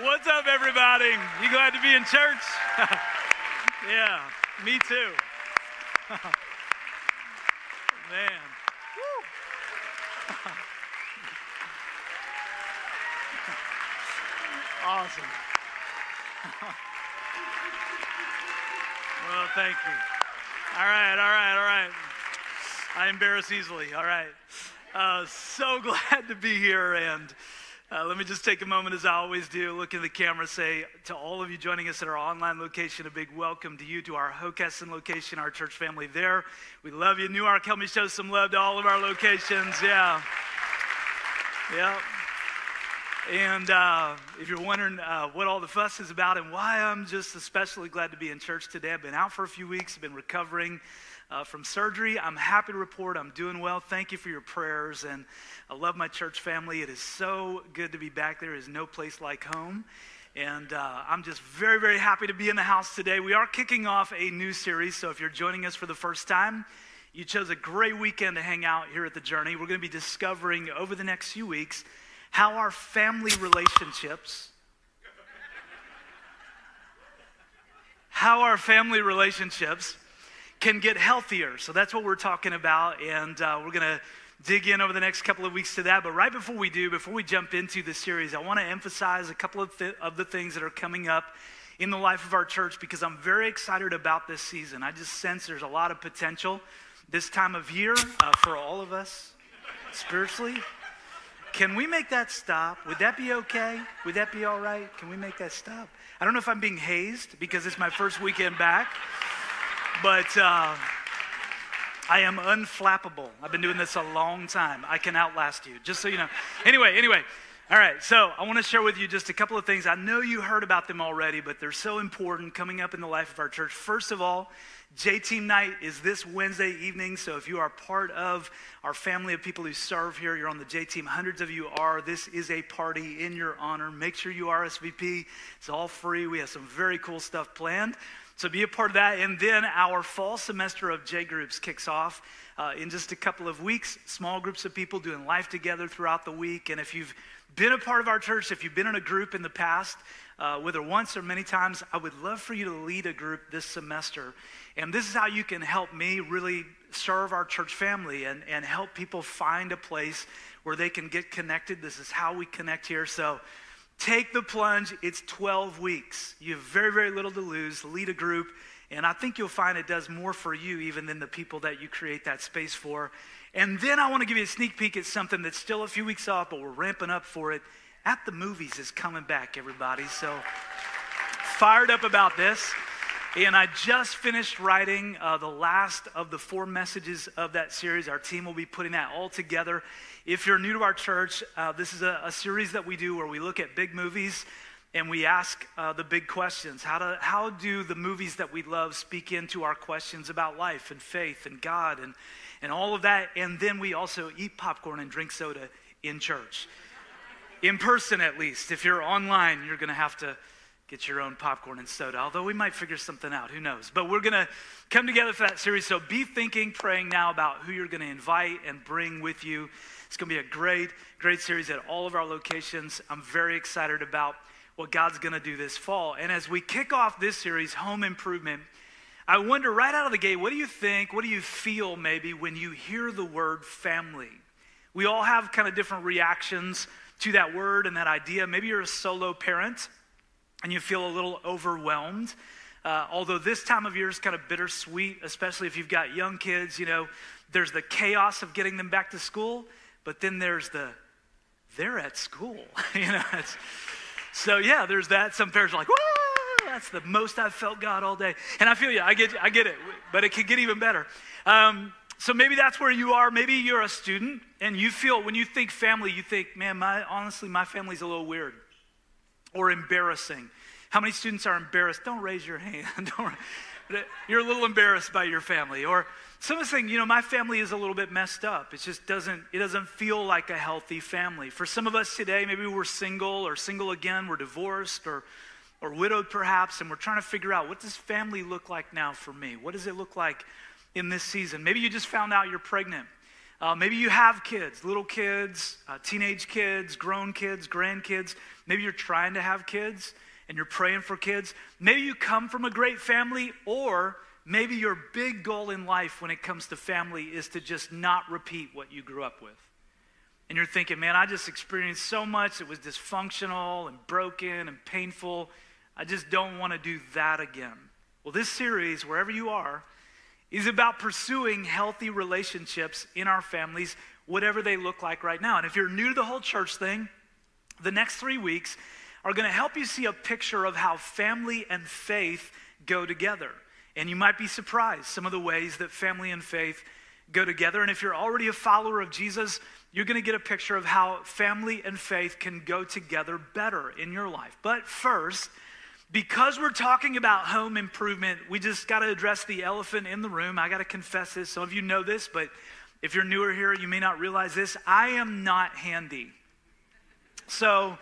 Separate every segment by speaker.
Speaker 1: What's up, everybody? You glad to be in church? yeah, me too. Man. Awesome. well, thank you. All right, all right, all right. I embarrass easily. All right. Uh, so glad to be here. And uh, let me just take a moment, as I always do, look in the camera, say to all of you joining us at our online location, a big welcome to you, to our Hockessin location, our church family there. We love you. Newark, help me show some love to all of our locations. Yeah. Yeah. And uh, if you're wondering uh, what all the fuss is about and why I'm just especially glad to be in church today, I've been out for a few weeks, I've been recovering uh, from surgery. I'm happy to report I'm doing well. Thank you for your prayers. And I love my church family. It is so good to be back there. Is no place like home. And uh, I'm just very, very happy to be in the house today. We are kicking off a new series. So if you're joining us for the first time, you chose a great weekend to hang out here at the Journey. We're going to be discovering over the next few weeks how our family relationships, how our family relationships can get healthier. So that's what we're talking about, and uh, we're going to dig in over the next couple of weeks to that. But right before we do, before we jump into the series, I want to emphasize a couple of, th- of the things that are coming up in the life of our church because I'm very excited about this season. I just sense there's a lot of potential this time of year uh, for all of us spiritually. Can we make that stop? Would that be okay? Would that be all right? Can we make that stop? I don't know if I'm being hazed because it's my first weekend back. But uh, I am unflappable. I've been doing this a long time. I can outlast you, just so you know. Anyway, anyway. All right, so I want to share with you just a couple of things. I know you heard about them already, but they're so important coming up in the life of our church. First of all, J Team Night is this Wednesday evening. So if you are part of our family of people who serve here, you're on the J Team. Hundreds of you are. This is a party in your honor. Make sure you RSVP. It's all free. We have some very cool stuff planned. So be a part of that. And then our fall semester of J Groups kicks off uh, in just a couple of weeks. Small groups of people doing life together throughout the week. And if you've been a part of our church, if you've been in a group in the past, uh, whether once or many times, I would love for you to lead a group this semester. And this is how you can help me really serve our church family and, and help people find a place where they can get connected. This is how we connect here. So Take the plunge. It's 12 weeks. You have very, very little to lose. Lead a group. And I think you'll find it does more for you even than the people that you create that space for. And then I want to give you a sneak peek at something that's still a few weeks off, but we're ramping up for it. At the Movies is coming back, everybody. So fired up about this. And I just finished writing uh, the last of the four messages of that series. Our team will be putting that all together. If you're new to our church, uh, this is a, a, series that we do where we look at big movies and we ask uh, the big questions. How do, how do the movies that we love speak into our questions about life and faith and God and, and all of that? And then we also eat popcorn and drink soda in church. In person, at least. If you're online, you're going to have to get your own popcorn and soda, although we might figure something out. Who knows? But we're going to come together for that series. So be thinking, praying now about who you're going to invite and bring with you. It's going to be a great, great series at all of our locations. I'm very excited about what God's going to do this fall. And as we kick off this series, Home Improvement, I wonder right out of the gate, what do you think? What do you feel maybe when you hear the word family? We all have kind of different reactions to that word and that idea. Maybe you're a solo parent and you feel a little overwhelmed. Uh, although this time of year is kind of bittersweet, especially if you've got young kids, you know, there's the chaos of getting them back to school, but then there's the they're at school, you know. so yeah, there's that. Some parents are like, that's the most I've felt God all day, and I feel you. I get, I get it, but it can get even better. Um, so maybe that's where you are. Maybe you're a student, and you feel when you think family, you think, man, my honestly, my family's a little weird or embarrassing. How many students are embarrassed? Don't raise your hand. You're a little embarrassed by your family. Or someone's saying, you know, my family is a little bit messed up. It just doesn't, it doesn't feel like a healthy family. For some of us today, maybe we're single or single again, we're divorced or or widowed perhaps, and we're trying to figure out what does family look like now for me? What does it look like in this season? Maybe you just found out you're pregnant Uh, maybe you have kids, little kids, uh, teenage kids, grown kids, grandkids. Maybe you're trying to have kids and you're praying for kids. Maybe you come from a great family, or maybe your big goal in life when it comes to family is to just not repeat what you grew up with. And you're thinking, man, I just experienced so much. It was dysfunctional and broken and painful. I just don't want to do that again. Well, this series, wherever you are, is about pursuing healthy relationships in our families, whatever they look like right now. And if you're new to the whole church thing, the next three weeks are going to help you see a picture of how family and faith go together. And you might be surprised some of the ways that family and faith go together. And if you're already a follower of Jesus, you're going to get a picture of how family and faith can go together better in your life. But first, because we're talking about home improvement, we just got to address the elephant in the room. I got to confess this. Some of you know this, but if you're newer here, you may not realize this. I am not handy. So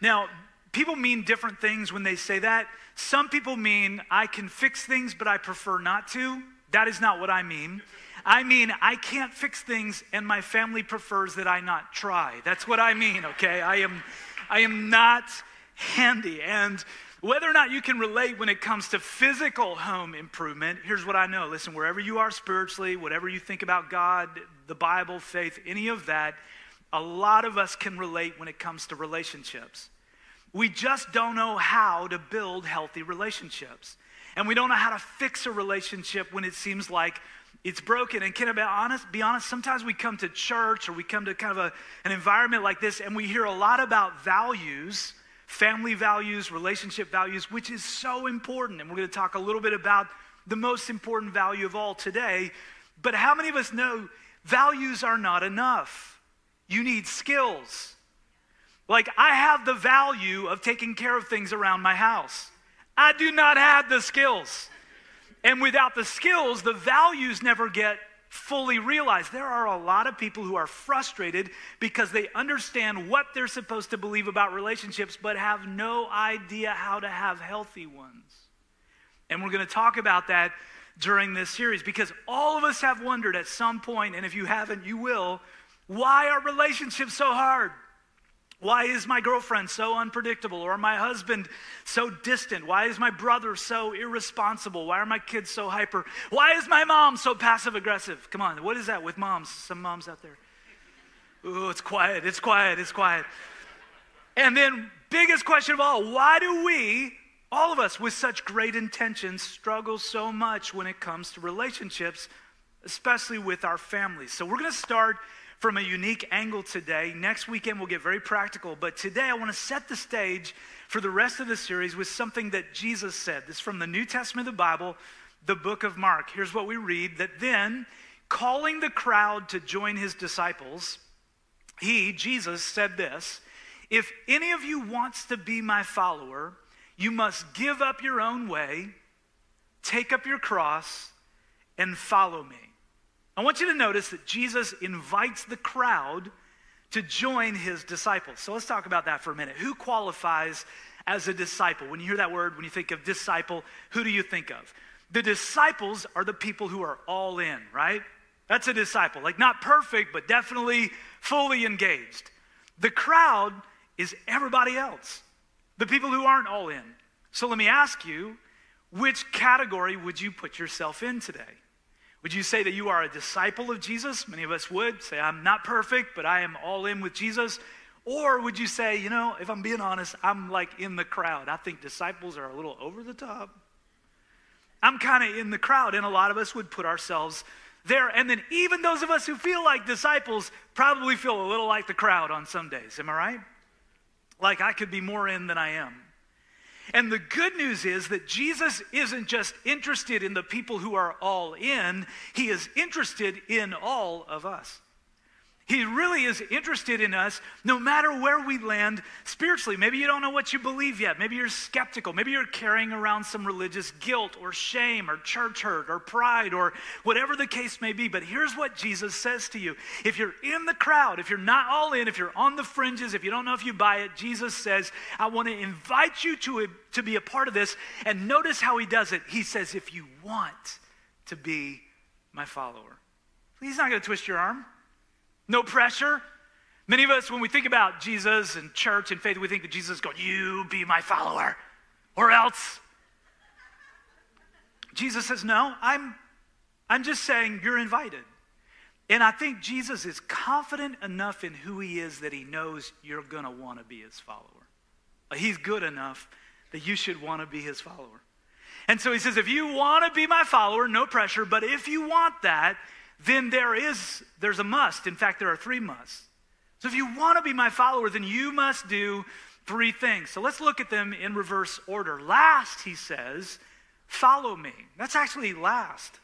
Speaker 1: now, people mean different things when they say that. Some people mean I can fix things, but I prefer not to. That is not what I mean. I mean, I can't fix things, and my family prefers that I not try. That's what I mean, okay? I am, I am not handy. And whether or not you can relate when it comes to physical home improvement, here's what I know. Listen, wherever you are spiritually, whatever you think about God, the Bible, faith, any of that, a lot of us can relate when it comes to relationships. We just don't know how to build healthy relationships. And we don't know how to fix a relationship when it seems like it's broken. And can I be honest? Be honest. Sometimes we come to church or we come to kind of a, an environment like this, and we hear a lot about values family values, relationship values, which is so important. And we're going to talk a little bit about the most important value of all today. But how many of us know values are not enough? You need skills. Like, I have the value of taking care of things around my house. I do not have the skills. And without the skills, the values never get fully realize there are a lot of people who are frustrated because they understand what they're supposed to believe about relationships but have no idea how to have healthy ones. And we're going to talk about that during this series because all of us have wondered at some point, and if you haven't, you will, why are relationships so hard? Why is my girlfriend so unpredictable or my husband so distant? Why is my brother so irresponsible? Why are my kids so hyper? Why is my mom so passive aggressive? Come on, what is that with moms? Some moms out there. Ooh, it's quiet, it's quiet, it's quiet. And then, biggest question of all, why do we, all of us with such great intentions, struggle so much when it comes to relationships, especially with our families? So, we're going to start from a unique angle today. Next weekend, we'll get very practical. But today, I want to set the stage for the rest of the series with something that Jesus said. This is from the New Testament of the Bible, the book of Mark. Here's what we read that then, calling the crowd to join his disciples, he, Jesus, said this If any of you wants to be my follower, you must give up your own way, take up your cross, and follow me. I want you to notice that Jesus invites the crowd to join his disciples. So let's talk about that for a minute. Who qualifies as a disciple? When you hear that word, when you think of disciple, who do you think of? The disciples are the people who are all in, right? That's a disciple. Like, not perfect, but definitely fully engaged. The crowd is everybody else, the people who aren't all in. So let me ask you, which category would you put yourself in today? Would you say that you are a disciple of Jesus? Many of us would say, I'm not perfect, but I am all in with Jesus. Or would you say, you know, if I'm being honest, I'm like in the crowd. I think disciples are a little over the top. I'm kind of in the crowd, and a lot of us would put ourselves there. And then even those of us who feel like disciples probably feel a little like the crowd on some days. Am I right? Like I could be more in than I am. And the good news is that Jesus isn't just interested in the people who are all in, he is interested in all of us. He really is interested in us no matter where we land spiritually. Maybe you don't know what you believe yet. Maybe you're skeptical. Maybe you're carrying around some religious guilt or shame or church hurt or pride or whatever the case may be. But here's what Jesus says to you If you're in the crowd, if you're not all in, if you're on the fringes, if you don't know if you buy it, Jesus says, I want to invite you to, to be a part of this. And notice how he does it. He says, If you want to be my follower, he's not going to twist your arm. No pressure. Many of us, when we think about Jesus and church and faith, we think that Jesus is going, You be my follower, or else. Jesus says, No, I'm, I'm just saying you're invited. And I think Jesus is confident enough in who he is that he knows you're going to want to be his follower. He's good enough that you should want to be his follower. And so he says, if you want to be my follower, no pressure, but if you want that, then there is, there's a must. In fact, there are three musts. So if you want to be my follower, then you must do three things. So let's look at them in reverse order. Last, he says, follow me. That's actually last.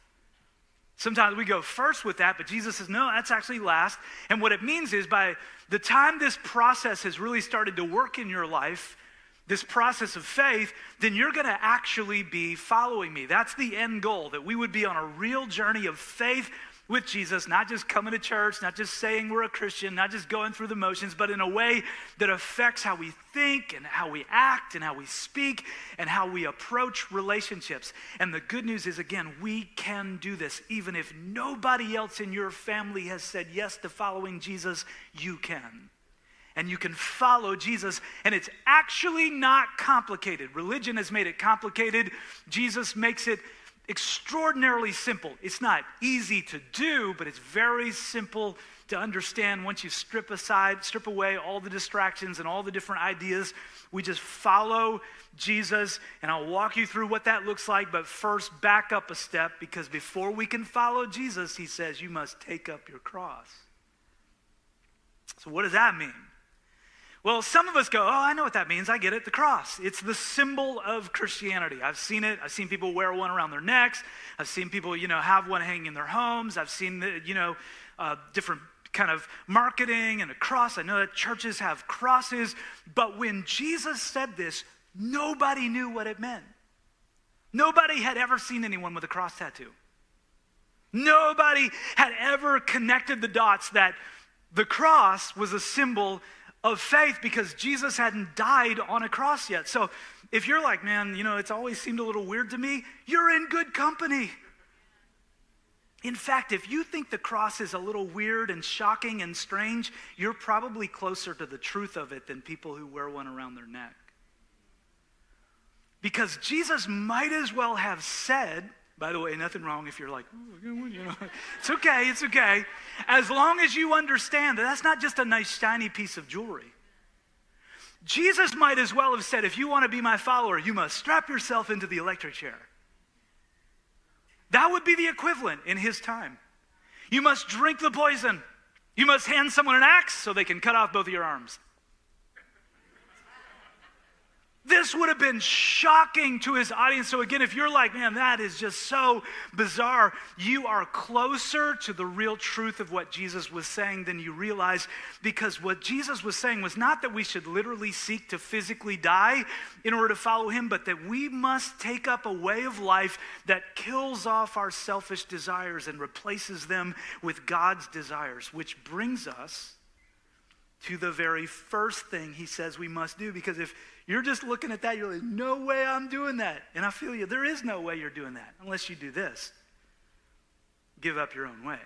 Speaker 1: Sometimes we go first with that, but Jesus says, no, that's actually last. And what it means is by the time this process has really started to work in your life, this process of faith, then you're going to actually be following me. That's the end goal, that we would be on a real journey of faith with Jesus, not just coming to church, not just saying we're a Christian, not just going through the motions, but in a way that affects how we think and how we act and how we speak and how we approach relationships. And the good news is, again, we can do this. Even if nobody else in your family has said yes to following Jesus, you can. And you can follow Jesus, and it's actually not complicated. Religion has made it complicated. Jesus makes it extraordinarily simple. It's not easy to do, but it's very simple to understand once you strip aside, strip away all the distractions and all the different ideas. We just follow Jesus, and I'll walk you through what that looks like. But first, back up a step because before we can follow Jesus, he says, you must take up your cross. So, what does that mean? Well, some of us go, Oh, I know what that means. I get it. The cross. It's the symbol of Christianity. I've seen it. I've seen people wear one around their necks. I've seen people, you know, have one hanging in their homes. I've seen, the, you know, uh, different kind of marketing and a cross. I know that churches have crosses. But when Jesus said this, nobody knew what it meant. Nobody had ever seen anyone with a cross tattoo. Nobody had ever connected the dots that the cross was a symbol of faith because Jesus hadn't died on a cross yet. So if you're like, man, you know, it's always seemed a little weird to me, you're in good company. In fact, if you think the cross is a little weird and shocking and strange, you're probably closer to the truth of it than people who wear one around their neck. Because Jesus might as well have said, by the way, nothing wrong if you're like, you know, it's okay, it's okay. As long as you understand that that's not just a nice shiny piece of jewelry. Jesus might as well have said, if you want to be my follower, you must strap yourself into the electric chair. That would be the equivalent in his time. You must drink the poison. You must hand someone an axe so they can cut off both of your arms. This would have been shocking to his audience. So, again, if you're like, man, that is just so bizarre, you are closer to the real truth of what Jesus was saying than you realize. Because what Jesus was saying was not that we should literally seek to physically die in order to follow him, but that we must take up a way of life that kills off our selfish desires and replaces them with God's desires, which brings us to the very first thing he says we must do. Because if you're just looking at that, you're like, no way I'm doing that. And I feel you, there is no way you're doing that unless you do this give up your own way.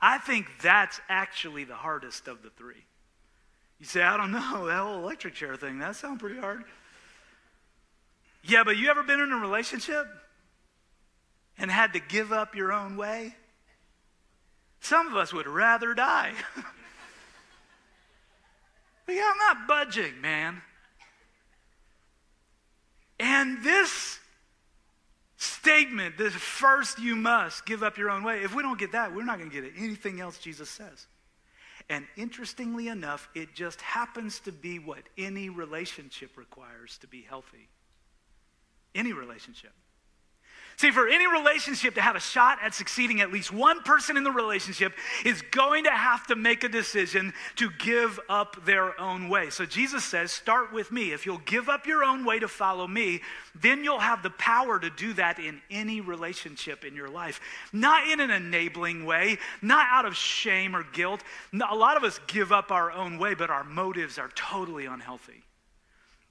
Speaker 1: I think that's actually the hardest of the three. You say, I don't know, that whole electric chair thing, that sounds pretty hard. Yeah, but you ever been in a relationship and had to give up your own way? Some of us would rather die. Yeah, I'm not budging, man. And this statement, this first you must give up your own way, if we don't get that, we're not going to get anything else Jesus says. And interestingly enough, it just happens to be what any relationship requires to be healthy. Any relationship. See, for any relationship to have a shot at succeeding, at least one person in the relationship is going to have to make a decision to give up their own way. So Jesus says, Start with me. If you'll give up your own way to follow me, then you'll have the power to do that in any relationship in your life. Not in an enabling way, not out of shame or guilt. A lot of us give up our own way, but our motives are totally unhealthy.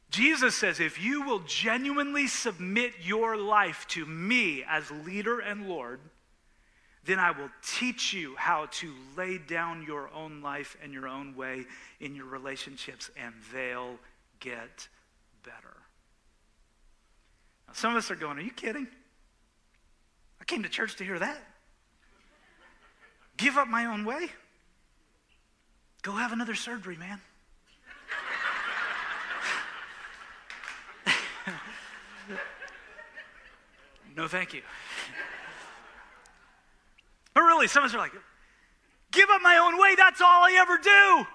Speaker 1: Jesus says, if you will genuinely submit your life to me as leader and Lord, then I will teach you how to lay down your own life and your own way in your relationships, and they'll get better. Now, some of us are going, Are you kidding? I came to church to hear that. Give up my own way? Go have another surgery, man. No, thank you. But really, some of us are like, give up my own way. That's all I ever do.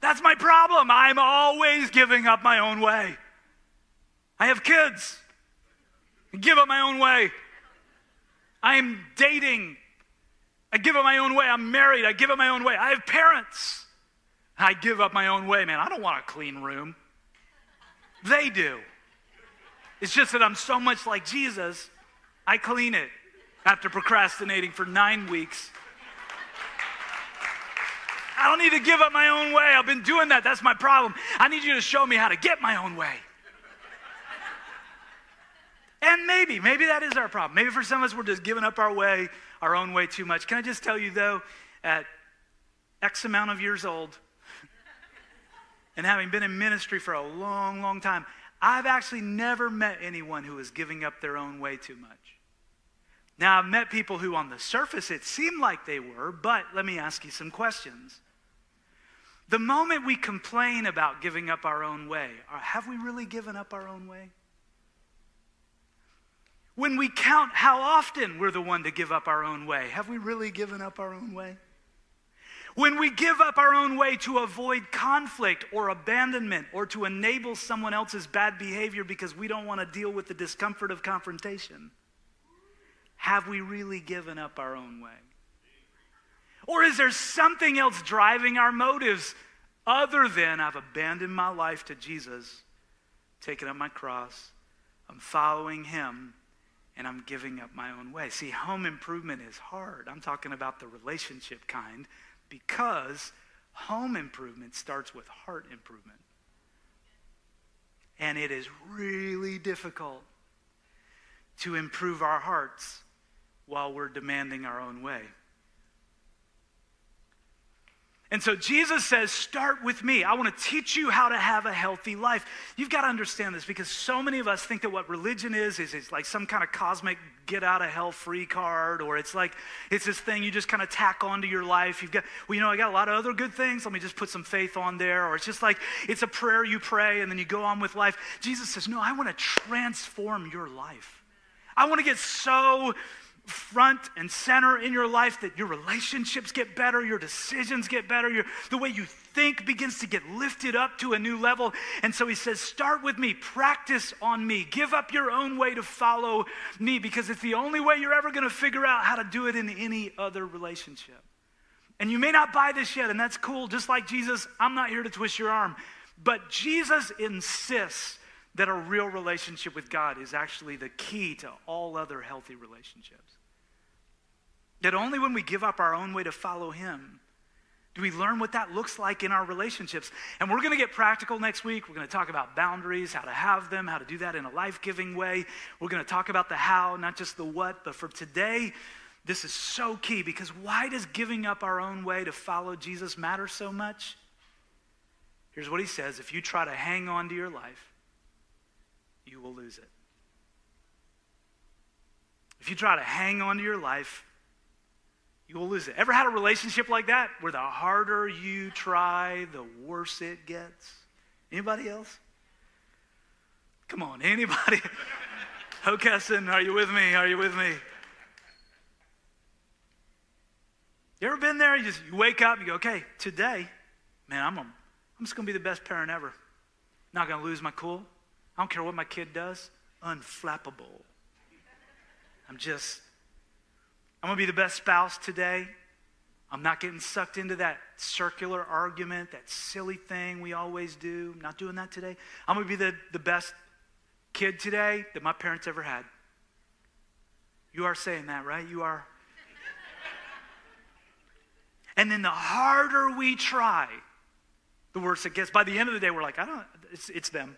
Speaker 1: That's my problem. I'm always giving up my own way. I have kids. I give up my own way. I'm dating. I give up my own way. I'm married. I give up my own way. I have parents. I give up my own way, man. I don't want a clean room. They do. It's just that I'm so much like Jesus, I clean it after procrastinating for nine weeks. I don't need to give up my own way. I've been doing that. That's my problem. I need you to show me how to get my own way. And maybe, maybe that is our problem. Maybe for some of us, we're just giving up our way, our own way too much. Can I just tell you, though, at X amount of years old, and having been in ministry for a long, long time, I've actually never met anyone who is giving up their own way too much. Now, I've met people who, on the surface, it seemed like they were, but let me ask you some questions. The moment we complain about giving up our own way, uh, have we really given up our own way? When we count how often we're the one to give up our own way, have we really given up our own way? When we give up our own way to avoid conflict or abandonment or to enable someone else's bad behavior because we don't want to deal with the discomfort of confrontation, have we really given up our own way? Or is there something else driving our motives other than I've abandoned my life to Jesus, taken up my cross, I'm following him, and I'm giving up my own way. See, home improvement is hard. I'm talking about the relationship kind because home improvement starts with heart improvement. And it is really difficult to improve our hearts while we're demanding our own way. And so Jesus says, Start with me. I want to teach you how to have a healthy life. You've got to understand this because so many of us think that what religion is, is it's like some kind of cosmic get out of hell free card, or it's like it's this thing you just kind of tack onto your life. You've got, well, you know, I got a lot of other good things. Let me just put some faith on there. Or it's just like it's a prayer you pray and then you go on with life. Jesus says, No, I want to transform your life. I want to get so front and center in your life that your relationships get better, your decisions get better, your, the way you think begins to get lifted up to a new level. And so he says, Start with me, practice on me, give up your own way to follow me because it's the only way you're ever going to figure out how to do it in any other relationship. And you may not buy this yet, and that's cool. Just like Jesus, I'm not here to twist your arm. But Jesus insists that a real relationship with God is actually the key to all other healthy relationships. That only when we give up our own way to follow Him do we learn what that looks like in our relationships. And we're going to get practical next week. We're going to talk about boundaries, how to have them, how to do that in a life giving way. We're going to talk about the how, not just the what. But for today, this is so key because why does giving up our own way to follow Jesus matter so much? Here's what he says if you try to hang on to your life, you will lose it. If you try to hang on to your life, you will lose it. Ever had a relationship like that where the harder you try, the worse it gets? Anybody else? Come on, anybody? Hockessin, are you with me? Are you with me? You ever been there? You just you wake up you go, okay, today, man, I'm, a, I'm just going to be the best parent ever. Not going to lose my cool. I don't care what my kid does. Unflappable. I'm just I'm going to be the best spouse today. I'm not getting sucked into that circular argument, that silly thing we always do. I'm not doing that today. I'm going to be the, the best kid today that my parents ever had. You are saying that, right? You are. and then the harder we try, the worse it gets. By the end of the day, we're like, I don't, it's, it's them.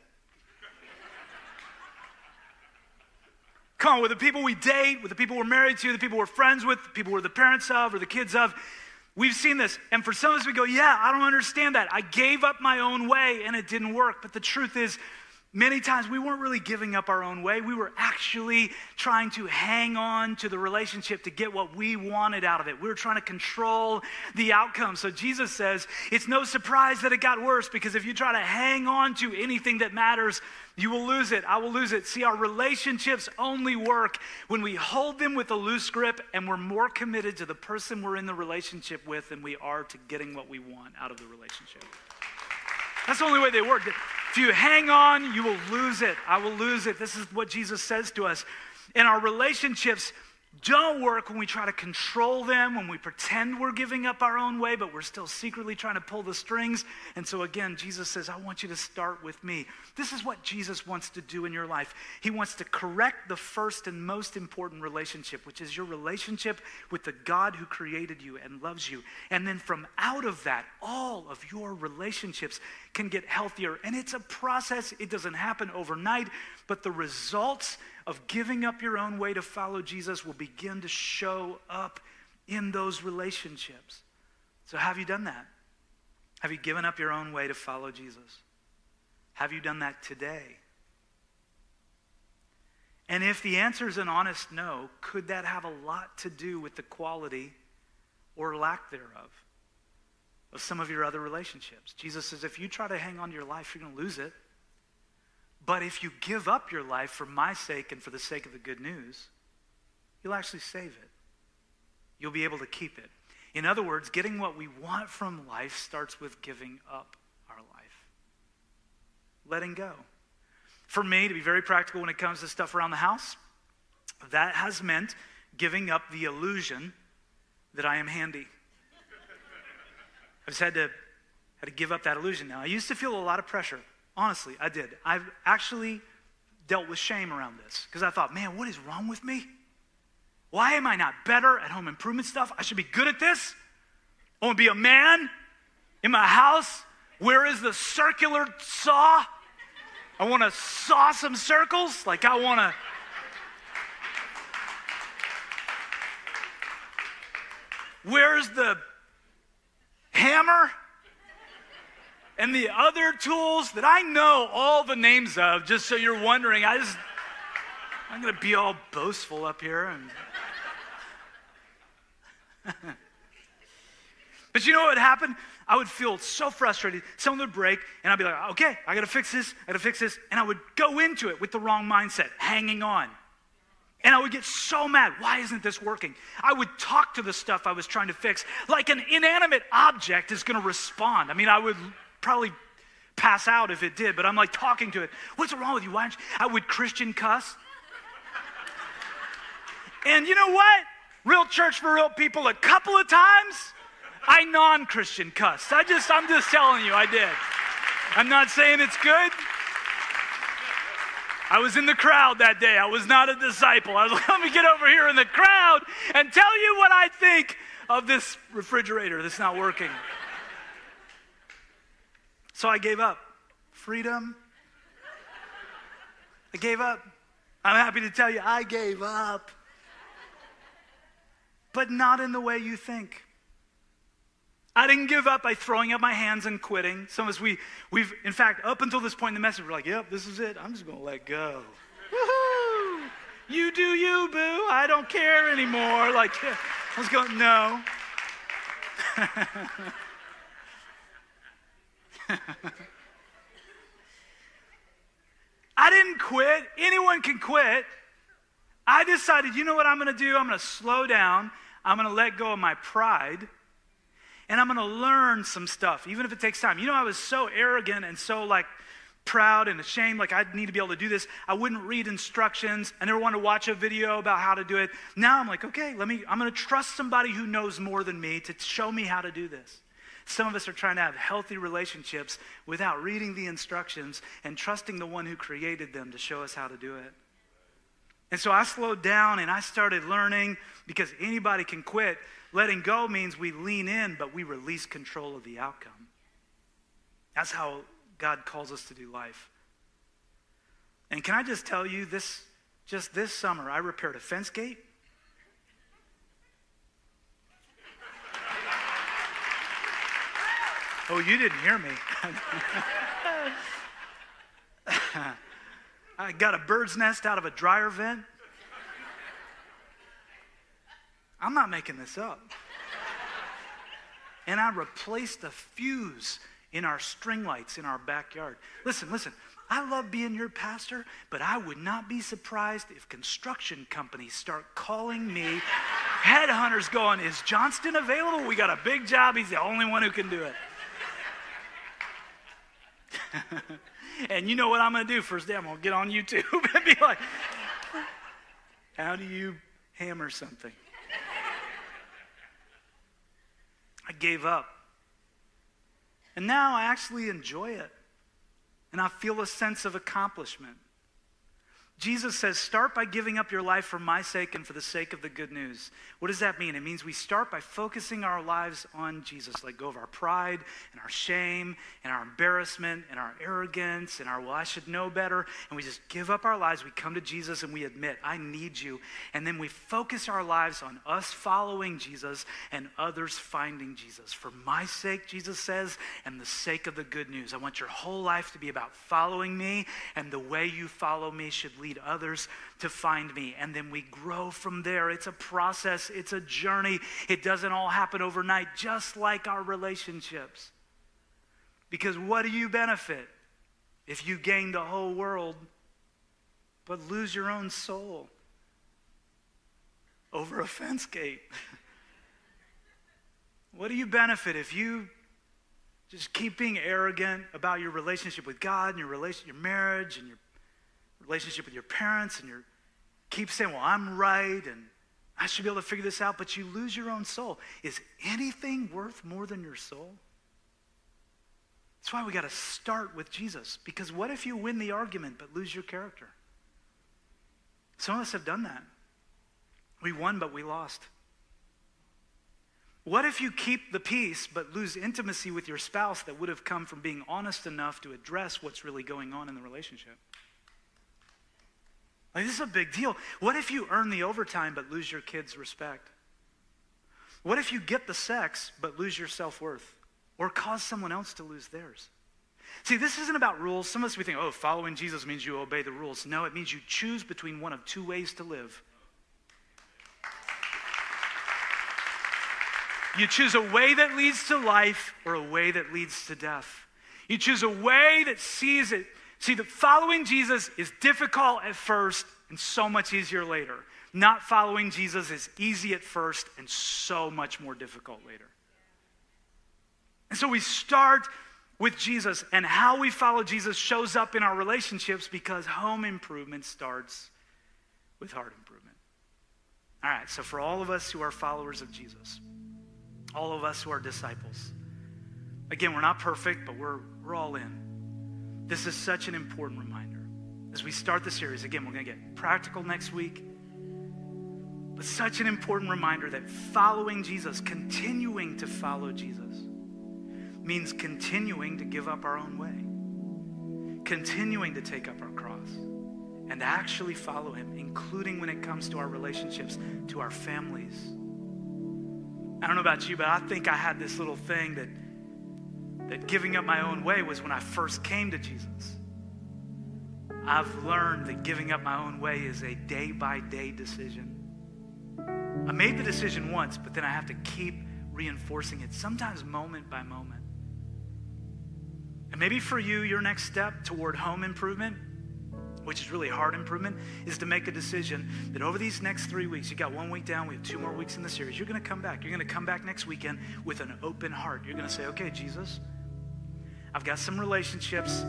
Speaker 1: Come on, with the people we date, with the people we're married to, the people we're friends with, the people we're the parents of or the kids of, we've seen this. And for some of us, we go, Yeah, I don't understand that. I gave up my own way and it didn't work. But the truth is, Many times we weren't really giving up our own way. We were actually trying to hang on to the relationship to get what we wanted out of it. We were trying to control the outcome. So Jesus says it's no surprise that it got worse because if you try to hang on to anything that matters, you will lose it. I will lose it. See, our relationships only work when we hold them with a loose grip and we're more committed to the person we're in the relationship with than we are to getting what we want out of the relationship. That's the only way they work. If you hang on, you will lose it. I will lose it. This is what Jesus says to us. In our relationships, don't work when we try to control them, when we pretend we're giving up our own way, but we're still secretly trying to pull the strings. And so, again, Jesus says, I want you to start with me. This is what Jesus wants to do in your life. He wants to correct the first and most important relationship, which is your relationship with the God who created you and loves you. And then from out of that, all of your relationships can get healthier. And it's a process, it doesn't happen overnight, but the results of giving up your own way to follow Jesus will begin to show up in those relationships. So, have you done that? Have you given up your own way to follow Jesus? Have you done that today? And if the answer is an honest no, could that have a lot to do with the quality or lack thereof of some of your other relationships? Jesus says if you try to hang on to your life, you're going to lose it. But if you give up your life for my sake and for the sake of the good news, you'll actually save it. You'll be able to keep it. In other words, getting what we want from life starts with giving up our life, letting go. For me, to be very practical when it comes to stuff around the house, that has meant giving up the illusion that I am handy. I've just had to, had to give up that illusion now. I used to feel a lot of pressure Honestly, I did. I've actually dealt with shame around this because I thought, man, what is wrong with me? Why am I not better at home improvement stuff? I should be good at this. I want to be a man in my house. Where is the circular saw? I want to saw some circles. Like, I want to. Where's the hammer? And the other tools that I know all the names of, just so you're wondering. I just, I'm going to be all boastful up here. And but you know what would happen? I would feel so frustrated. Something would break, and I'd be like, okay, I got to fix this, I got to fix this. And I would go into it with the wrong mindset, hanging on. And I would get so mad. Why isn't this working? I would talk to the stuff I was trying to fix like an inanimate object is going to respond. I mean, I would probably pass out if it did, but I'm like talking to it. What's wrong with you? Why don't you? I would Christian cuss. and you know what? Real church for real people, a couple of times, I non Christian cussed. I just, I'm just telling you, I did. I'm not saying it's good. I was in the crowd that day. I was not a disciple. I was like, let me get over here in the crowd and tell you what I think of this refrigerator that's not working. So I gave up. Freedom. I gave up. I'm happy to tell you, I gave up. But not in the way you think. I didn't give up by throwing up my hands and quitting. Some of us, we, we've, in fact, up until this point in the message, we're like, yep, this is it. I'm just going to let go. Woohoo! You do you, boo. I don't care anymore. Like, I was going, no. I didn't quit. Anyone can quit. I decided, you know what I'm going to do? I'm going to slow down. I'm going to let go of my pride. And I'm going to learn some stuff, even if it takes time. You know, I was so arrogant and so like proud and ashamed, like I need to be able to do this. I wouldn't read instructions. I never wanted to watch a video about how to do it. Now I'm like, okay, let me, I'm going to trust somebody who knows more than me to show me how to do this. Some of us are trying to have healthy relationships without reading the instructions and trusting the one who created them to show us how to do it. And so I slowed down and I started learning because anybody can quit. Letting go means we lean in, but we release control of the outcome. That's how God calls us to do life. And can I just tell you, this just this summer, I repaired a fence gate. Oh, you didn't hear me. I got a bird's nest out of a dryer vent. I'm not making this up. And I replaced a fuse in our string lights in our backyard. Listen, listen. I love being your pastor, but I would not be surprised if construction companies start calling me headhunters going, Is Johnston available? We got a big job. He's the only one who can do it. and you know what I'm going to do first day? I'm going to get on YouTube and be like, How do you hammer something? I gave up. And now I actually enjoy it. And I feel a sense of accomplishment. Jesus says, start by giving up your life for my sake and for the sake of the good news. What does that mean? It means we start by focusing our lives on Jesus, let go of our pride and our shame and our embarrassment and our arrogance and our, well, I should know better. And we just give up our lives. We come to Jesus and we admit, I need you. And then we focus our lives on us following Jesus and others finding Jesus. For my sake, Jesus says, and the sake of the good news. I want your whole life to be about following me, and the way you follow me should lead lead others to find me. And then we grow from there. It's a process, it's a journey. It doesn't all happen overnight, just like our relationships. Because what do you benefit if you gain the whole world but lose your own soul over a fence gate? what do you benefit if you just keep being arrogant about your relationship with God and your relation, your marriage and your relationship with your parents and you keep saying, well, I'm right and I should be able to figure this out, but you lose your own soul. Is anything worth more than your soul? That's why we got to start with Jesus. Because what if you win the argument but lose your character? Some of us have done that. We won, but we lost. What if you keep the peace but lose intimacy with your spouse that would have come from being honest enough to address what's really going on in the relationship? Like, this is a big deal. What if you earn the overtime but lose your kids' respect? What if you get the sex but lose your self worth or cause someone else to lose theirs? See, this isn't about rules. Some of us we think, oh, following Jesus means you obey the rules. No, it means you choose between one of two ways to live. You choose a way that leads to life or a way that leads to death. You choose a way that sees it See, the following Jesus is difficult at first and so much easier later. Not following Jesus is easy at first and so much more difficult later. And so we start with Jesus, and how we follow Jesus shows up in our relationships because home improvement starts with heart improvement. All right, so for all of us who are followers of Jesus, all of us who are disciples, again, we're not perfect, but we're, we're all in. This is such an important reminder. As we start the series, again, we're going to get practical next week. But such an important reminder that following Jesus, continuing to follow Jesus, means continuing to give up our own way, continuing to take up our cross, and actually follow Him, including when it comes to our relationships, to our families. I don't know about you, but I think I had this little thing that that giving up my own way was when I first came to Jesus. I've learned that giving up my own way is a day by day decision. I made the decision once, but then I have to keep reinforcing it, sometimes moment by moment. And maybe for you, your next step toward home improvement, which is really hard improvement, is to make a decision that over these next three weeks, you got one week down, we have two more weeks in the series, you're going to come back. You're going to come back next weekend with an open heart. You're going to say, okay, Jesus, I've got some relationships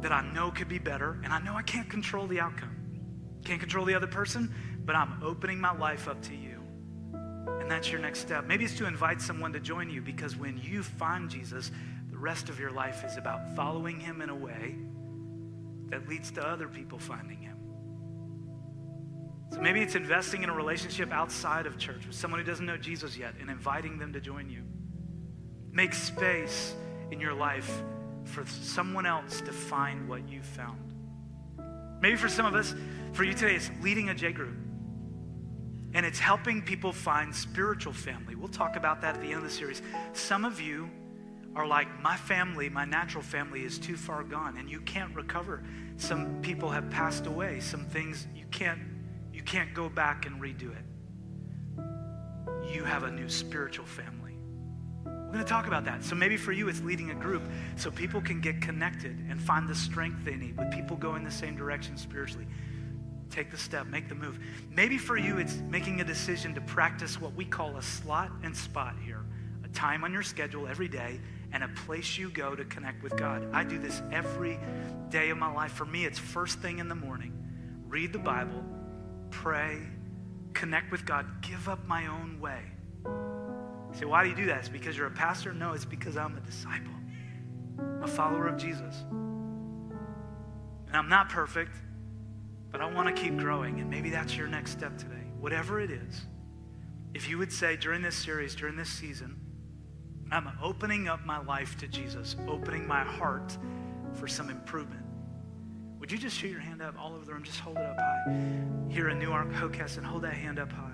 Speaker 1: that I know could be better, and I know I can't control the outcome. Can't control the other person, but I'm opening my life up to you. And that's your next step. Maybe it's to invite someone to join you because when you find Jesus, the rest of your life is about following him in a way that leads to other people finding him. So maybe it's investing in a relationship outside of church with someone who doesn't know Jesus yet and inviting them to join you. Make space in your life for someone else to find what you found. Maybe for some of us, for you today, it's leading a J group. And it's helping people find spiritual family. We'll talk about that at the end of the series. Some of you are like, my family, my natural family is too far gone, and you can't recover. Some people have passed away. Some things you can't you can't go back and redo it. You have a new spiritual family. Going to talk about that. So maybe for you, it's leading a group so people can get connected and find the strength they need with people going the same direction spiritually. Take the step, make the move. Maybe for you, it's making a decision to practice what we call a slot and spot here a time on your schedule every day and a place you go to connect with God. I do this every day of my life. For me, it's first thing in the morning. Read the Bible, pray, connect with God, give up my own way. You say, why do you do that? It's because you're a pastor? No, it's because I'm a disciple, a follower of Jesus. And I'm not perfect, but I want to keep growing. And maybe that's your next step today. Whatever it is, if you would say during this series, during this season, I'm opening up my life to Jesus, opening my heart for some improvement. Would you just shoot your hand up all over the room? Just hold it up high. Here in Newark, Hockessin, hold that hand up high.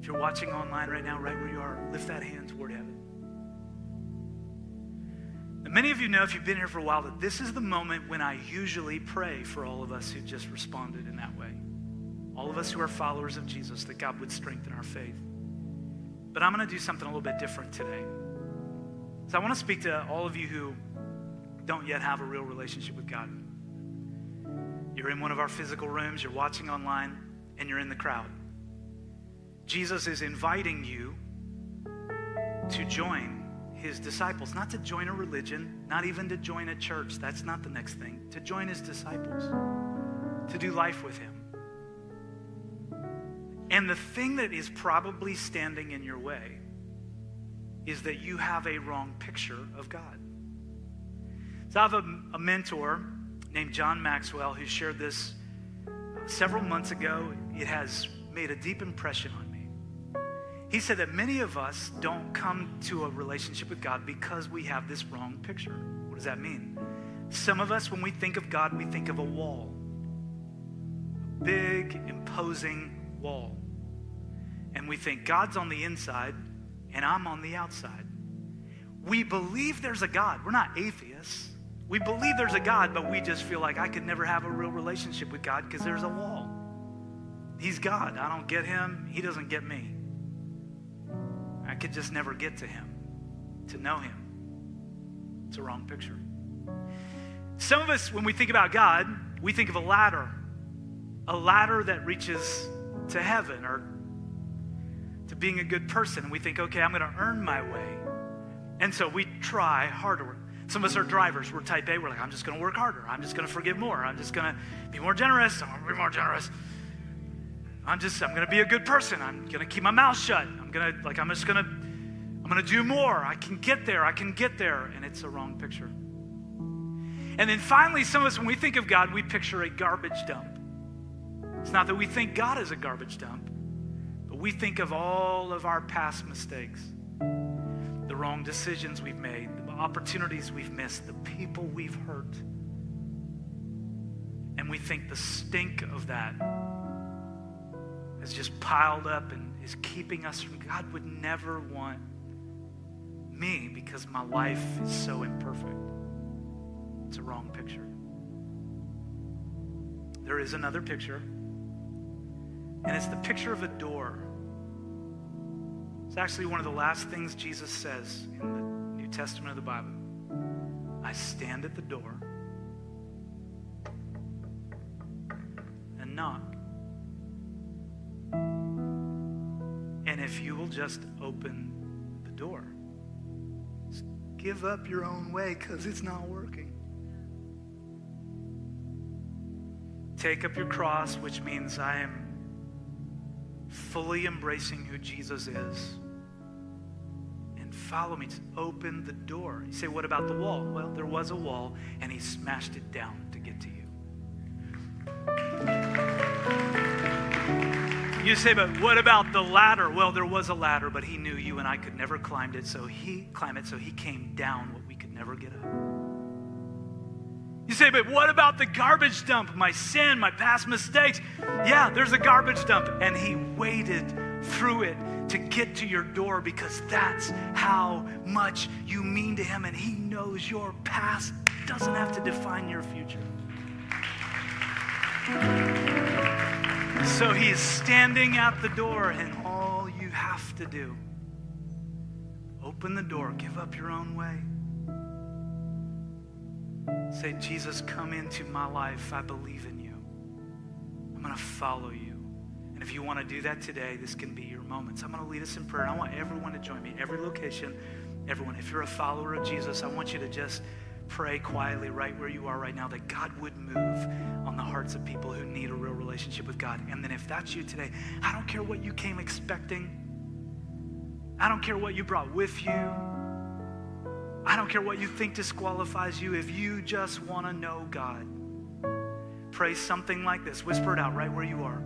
Speaker 1: If you're watching online right now, right where you are, lift that hand toward heaven. And many of you know, if you've been here for a while, that this is the moment when I usually pray for all of us who just responded in that way. All of us who are followers of Jesus, that God would strengthen our faith. But I'm going to do something a little bit different today. So I want to speak to all of you who don't yet have a real relationship with God. You're in one of our physical rooms, you're watching online, and you're in the crowd. Jesus is inviting you to join his disciples, not to join a religion, not even to join a church. That's not the next thing. To join his disciples, to do life with him. And the thing that is probably standing in your way is that you have a wrong picture of God. So I have a, a mentor named John Maxwell who shared this uh, several months ago. It has made a deep impression on me. He said that many of us don't come to a relationship with God because we have this wrong picture. What does that mean? Some of us, when we think of God, we think of a wall, a big, imposing wall. And we think God's on the inside and I'm on the outside. We believe there's a God. We're not atheists. We believe there's a God, but we just feel like I could never have a real relationship with God because there's a wall. He's God. I don't get him. He doesn't get me. Could just never get to him, to know him. It's a wrong picture. Some of us, when we think about God, we think of a ladder, a ladder that reaches to heaven or to being a good person. And we think, okay, I'm going to earn my way. And so we try harder. Some of us are drivers. We're type A. We're like, I'm just going to work harder. I'm just going to forgive more. I'm just going to be more generous. I'm going to be more generous. I'm just, I'm going to be a good person. I'm going to keep my mouth shut. I'm going to, like, I'm just going to, I'm going to do more. I can get there. I can get there. And it's a wrong picture. And then finally, some of us, when we think of God, we picture a garbage dump. It's not that we think God is a garbage dump but we think of all of our past mistakes, the wrong decisions we've made, the opportunities we've missed, the people we've hurt. And we think the stink of that has just piled up and is keeping us from God would never want me because my life is so imperfect. It's a wrong picture. There is another picture, and it's the picture of a door it's actually one of the last things Jesus says in the New Testament of the Bible. I stand at the door and knock. Just open the door, give up your own way because it's not working. Take up your cross, which means I am fully embracing who Jesus is. And follow me. to open the door. You say, what about the wall? Well, there was a wall, and he smashed it down You say, but what about the ladder? Well, there was a ladder, but he knew you and I could never climb it, so he climb it, so he came down what we could never get up. You say, but what about the garbage dump? My sin, my past mistakes. Yeah, there's a garbage dump. And he waded through it to get to your door because that's how much you mean to him. And he knows your past doesn't have to define your future. So he's standing at the door, and all you have to do open the door, give up your own way. Say, Jesus, come into my life. I believe in you. I'm going to follow you. And if you want to do that today, this can be your moments. I'm going to lead us in prayer. I want everyone to join me, every location, everyone. If you're a follower of Jesus, I want you to just pray quietly right where you are right now that God would move on the hearts of people who need a real relationship with God. And then if that's you today, I don't care what you came expecting. I don't care what you brought with you. I don't care what you think disqualifies you. If you just want to know God, pray something like this. Whisper it out right where you are.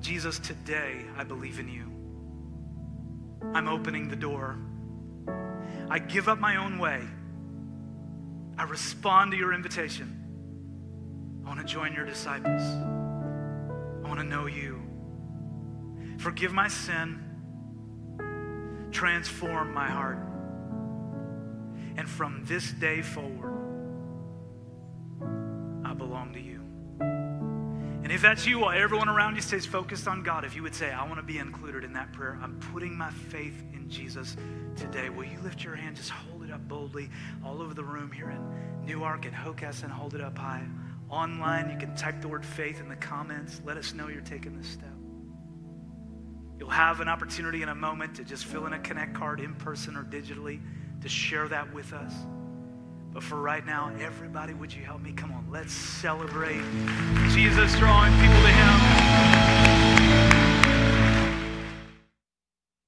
Speaker 1: Jesus, today I believe in you. I'm opening the door. I give up my own way. I respond to your invitation. I want to join your disciples. I want to know you. Forgive my sin. Transform my heart. And from this day forward, I belong to you. And if that's you, while everyone around you stays focused on God, if you would say, I want to be included in that prayer, I'm putting my faith in Jesus today. Will you lift your hand? Just hold up boldly all over the room here in Newark and Hockessin. Hold it up high. Online, you can type the word faith in the comments. Let us know you're taking this step. You'll have an opportunity in a moment to just fill in a connect card in person or digitally to share that with us. But for right now, everybody, would you help me? Come on, let's celebrate Jesus drawing people to Him.